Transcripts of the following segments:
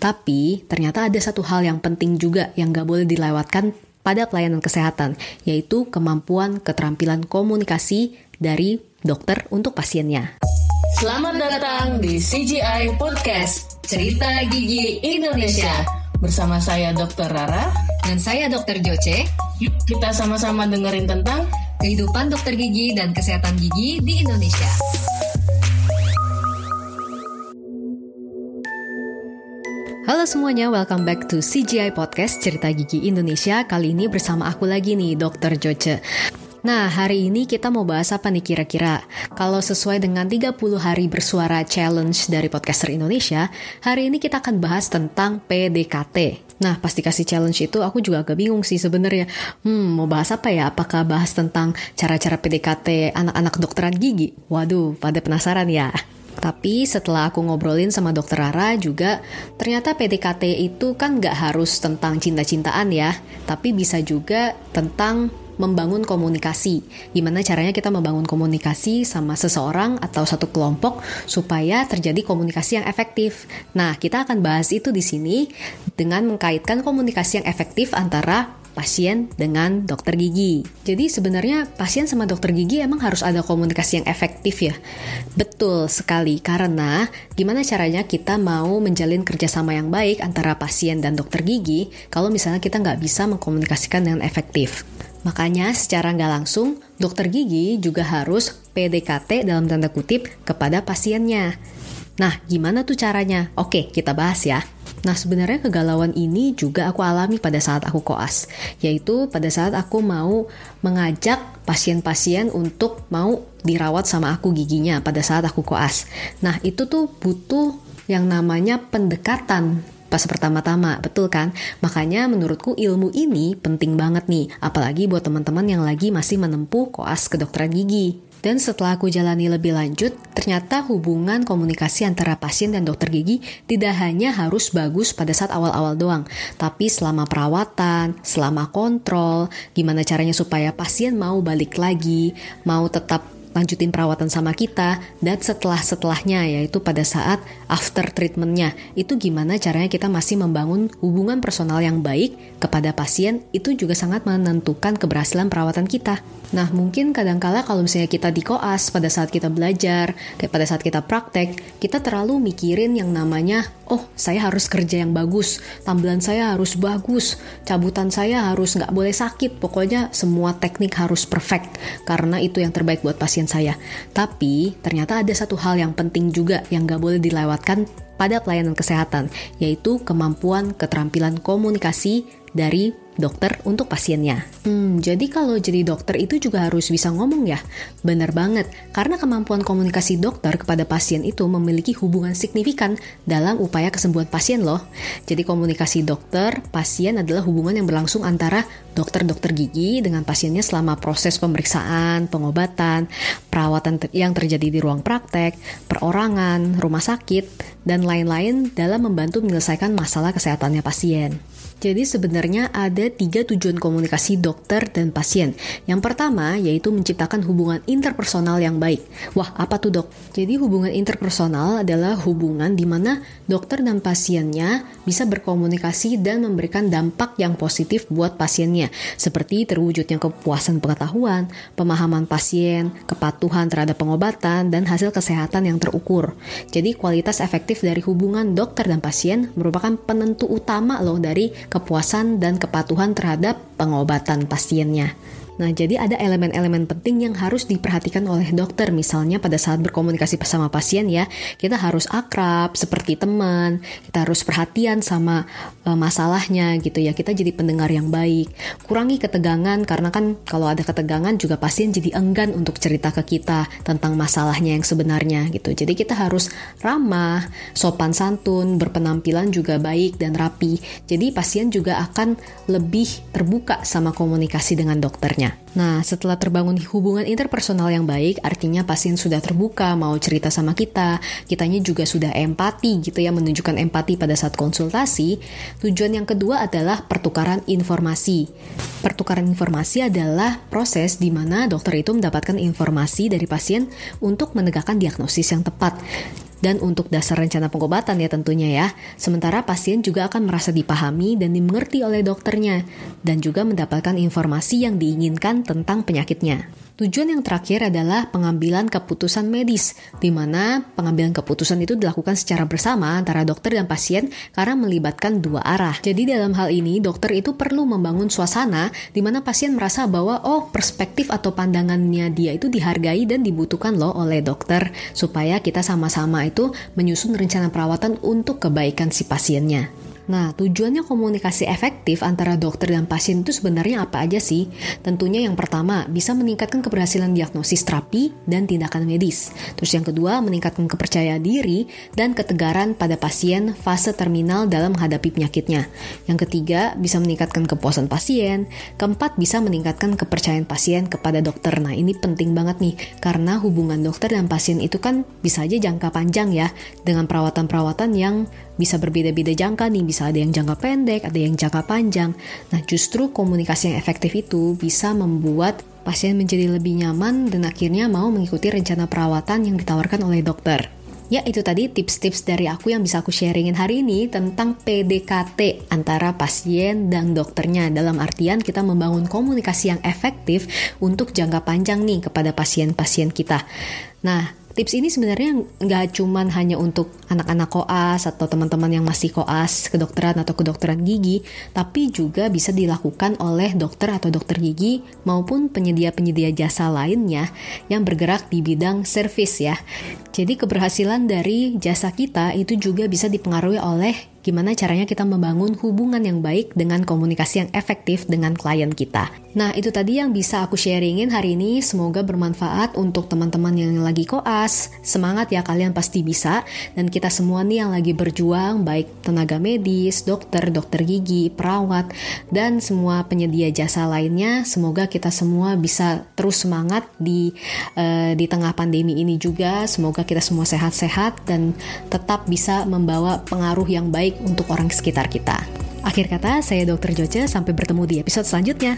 Tapi ternyata ada satu hal yang penting juga yang gak boleh dilewatkan pada pelayanan kesehatan, yaitu kemampuan keterampilan komunikasi dari dokter untuk pasiennya. Selamat datang di CGI Podcast, Cerita Gigi Indonesia. Bersama saya Dr. Rara. Dan saya Dr. Joce. Yuk kita sama-sama dengerin tentang kehidupan dokter gigi dan kesehatan gigi di Indonesia. Halo semuanya, welcome back to CGI Podcast Cerita Gigi Indonesia. Kali ini bersama aku lagi nih, Dr. Joce. Nah, hari ini kita mau bahas apa nih kira-kira? Kalau sesuai dengan 30 hari bersuara challenge dari podcaster Indonesia, hari ini kita akan bahas tentang PDKT. Nah, pasti kasih challenge itu aku juga agak bingung sih sebenarnya. Hmm, mau bahas apa ya? Apakah bahas tentang cara-cara PDKT anak-anak dokteran gigi? Waduh, pada penasaran ya? Tapi setelah aku ngobrolin sama dokter Rara juga, ternyata PDKT itu kan nggak harus tentang cinta-cintaan ya, tapi bisa juga tentang membangun komunikasi. Gimana caranya kita membangun komunikasi sama seseorang atau satu kelompok supaya terjadi komunikasi yang efektif. Nah, kita akan bahas itu di sini dengan mengkaitkan komunikasi yang efektif antara pasien dengan dokter gigi. Jadi sebenarnya pasien sama dokter gigi emang harus ada komunikasi yang efektif ya. Betul sekali karena gimana caranya kita mau menjalin kerjasama yang baik antara pasien dan dokter gigi kalau misalnya kita nggak bisa mengkomunikasikan dengan efektif. Makanya secara nggak langsung dokter gigi juga harus PDKT dalam tanda kutip kepada pasiennya. Nah, gimana tuh caranya? Oke, kita bahas ya. Nah, sebenarnya kegalauan ini juga aku alami pada saat aku koas, yaitu pada saat aku mau mengajak pasien-pasien untuk mau dirawat sama aku giginya pada saat aku koas. Nah, itu tuh butuh yang namanya pendekatan pas pertama-tama, betul kan? Makanya menurutku ilmu ini penting banget nih, apalagi buat teman-teman yang lagi masih menempuh koas kedokteran gigi. Dan setelah aku jalani lebih lanjut, ternyata hubungan komunikasi antara pasien dan dokter gigi tidak hanya harus bagus pada saat awal-awal doang, tapi selama perawatan, selama kontrol, gimana caranya supaya pasien mau balik lagi, mau tetap lanjutin perawatan sama kita dan setelah setelahnya yaitu pada saat after treatmentnya. Itu gimana caranya kita masih membangun hubungan personal yang baik kepada pasien itu juga sangat menentukan keberhasilan perawatan kita. Nah mungkin kadangkala kalau misalnya kita di koas pada saat kita belajar, kayak pada saat kita praktek, kita terlalu mikirin yang namanya oh saya harus kerja yang bagus, tampilan saya harus bagus, cabutan saya harus nggak boleh sakit, pokoknya semua teknik harus perfect karena itu yang terbaik buat pasien saya. Tapi ternyata ada satu hal yang penting juga yang nggak boleh dilewatkan pada pelayanan kesehatan, yaitu kemampuan keterampilan komunikasi dari dokter untuk pasiennya. Hmm, jadi kalau jadi dokter itu juga harus bisa ngomong ya? Benar banget, karena kemampuan komunikasi dokter kepada pasien itu memiliki hubungan signifikan dalam upaya kesembuhan pasien loh. Jadi komunikasi dokter, pasien adalah hubungan yang berlangsung antara dokter-dokter gigi dengan pasiennya selama proses pemeriksaan, pengobatan, perawatan yang terjadi di ruang praktek, perorangan, rumah sakit, dan lain-lain dalam membantu menyelesaikan masalah kesehatannya pasien. Jadi sebenarnya ada tiga tujuan komunikasi dokter dan pasien. Yang pertama yaitu menciptakan hubungan interpersonal yang baik. Wah, apa tuh dok? Jadi hubungan interpersonal adalah hubungan di mana dokter dan pasiennya bisa berkomunikasi dan memberikan dampak yang positif buat pasiennya, seperti terwujudnya kepuasan pengetahuan, pemahaman pasien, kepatuhan terhadap pengobatan, dan hasil kesehatan yang terukur. Jadi kualitas efektif dari hubungan dokter dan pasien merupakan penentu utama loh dari kepuasan dan kepatuhan terhadap pengobatan pasiennya. Nah, jadi ada elemen-elemen penting yang harus diperhatikan oleh dokter. Misalnya pada saat berkomunikasi bersama pasien ya, kita harus akrab seperti teman, kita harus perhatian sama e, masalahnya gitu ya. Kita jadi pendengar yang baik. Kurangi ketegangan karena kan kalau ada ketegangan juga pasien jadi enggan untuk cerita ke kita tentang masalahnya yang sebenarnya gitu. Jadi kita harus ramah, sopan santun, berpenampilan juga baik dan rapi. Jadi pasien juga akan lebih terbuka sama komunikasi dengan dokternya. Nah, setelah terbangun hubungan interpersonal yang baik, artinya pasien sudah terbuka, mau cerita sama kita, kitanya juga sudah empati gitu ya, menunjukkan empati pada saat konsultasi. Tujuan yang kedua adalah pertukaran informasi. Pertukaran informasi adalah proses di mana dokter itu mendapatkan informasi dari pasien untuk menegakkan diagnosis yang tepat. Dan untuk dasar rencana pengobatan ya tentunya ya. Sementara pasien juga akan merasa dipahami dan dimengerti oleh dokternya dan juga mendapatkan informasi yang diinginkan tentang penyakitnya. Tujuan yang terakhir adalah pengambilan keputusan medis, di mana pengambilan keputusan itu dilakukan secara bersama antara dokter dan pasien karena melibatkan dua arah. Jadi dalam hal ini, dokter itu perlu membangun suasana di mana pasien merasa bahwa oh perspektif atau pandangannya dia itu dihargai dan dibutuhkan loh oleh dokter supaya kita sama-sama itu menyusun rencana perawatan untuk kebaikan si pasiennya. Nah, tujuannya komunikasi efektif antara dokter dan pasien itu sebenarnya apa aja sih? Tentunya yang pertama, bisa meningkatkan keberhasilan diagnosis terapi dan tindakan medis. Terus yang kedua, meningkatkan kepercayaan diri dan ketegaran pada pasien fase terminal dalam menghadapi penyakitnya. Yang ketiga, bisa meningkatkan kepuasan pasien. Keempat, bisa meningkatkan kepercayaan pasien kepada dokter. Nah, ini penting banget nih, karena hubungan dokter dan pasien itu kan bisa aja jangka panjang ya, dengan perawatan-perawatan yang bisa berbeda-beda jangka nih, bisa ada yang jangka pendek, ada yang jangka panjang. Nah, justru komunikasi yang efektif itu bisa membuat pasien menjadi lebih nyaman dan akhirnya mau mengikuti rencana perawatan yang ditawarkan oleh dokter. Ya, itu tadi tips-tips dari aku yang bisa aku sharingin hari ini tentang PDKT antara pasien dan dokternya. Dalam artian kita membangun komunikasi yang efektif untuk jangka panjang nih kepada pasien-pasien kita. Nah, tips ini sebenarnya nggak cuman hanya untuk anak-anak koas atau teman-teman yang masih koas kedokteran atau kedokteran gigi, tapi juga bisa dilakukan oleh dokter atau dokter gigi maupun penyedia-penyedia jasa lainnya yang bergerak di bidang servis ya. Jadi keberhasilan dari jasa kita itu juga bisa dipengaruhi oleh gimana caranya kita membangun hubungan yang baik dengan komunikasi yang efektif dengan klien kita. Nah, itu tadi yang bisa aku sharingin hari ini. Semoga bermanfaat untuk teman-teman yang lagi koas. Semangat ya kalian pasti bisa. Dan kita semua nih yang lagi berjuang, baik tenaga medis, dokter, dokter gigi, perawat, dan semua penyedia jasa lainnya. Semoga kita semua bisa terus semangat di uh, di tengah pandemi ini juga. Semoga kita semua sehat-sehat dan tetap bisa membawa pengaruh yang baik baik untuk orang sekitar kita. Akhir kata, saya Dr. Joce, sampai bertemu di episode selanjutnya.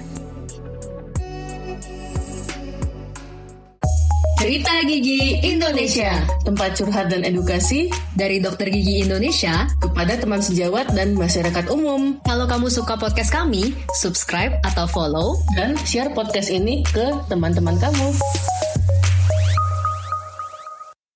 Cerita Gigi Indonesia, tempat curhat dan edukasi dari dokter gigi Indonesia kepada teman sejawat dan masyarakat umum. Kalau kamu suka podcast kami, subscribe atau follow dan share podcast ini ke teman-teman kamu.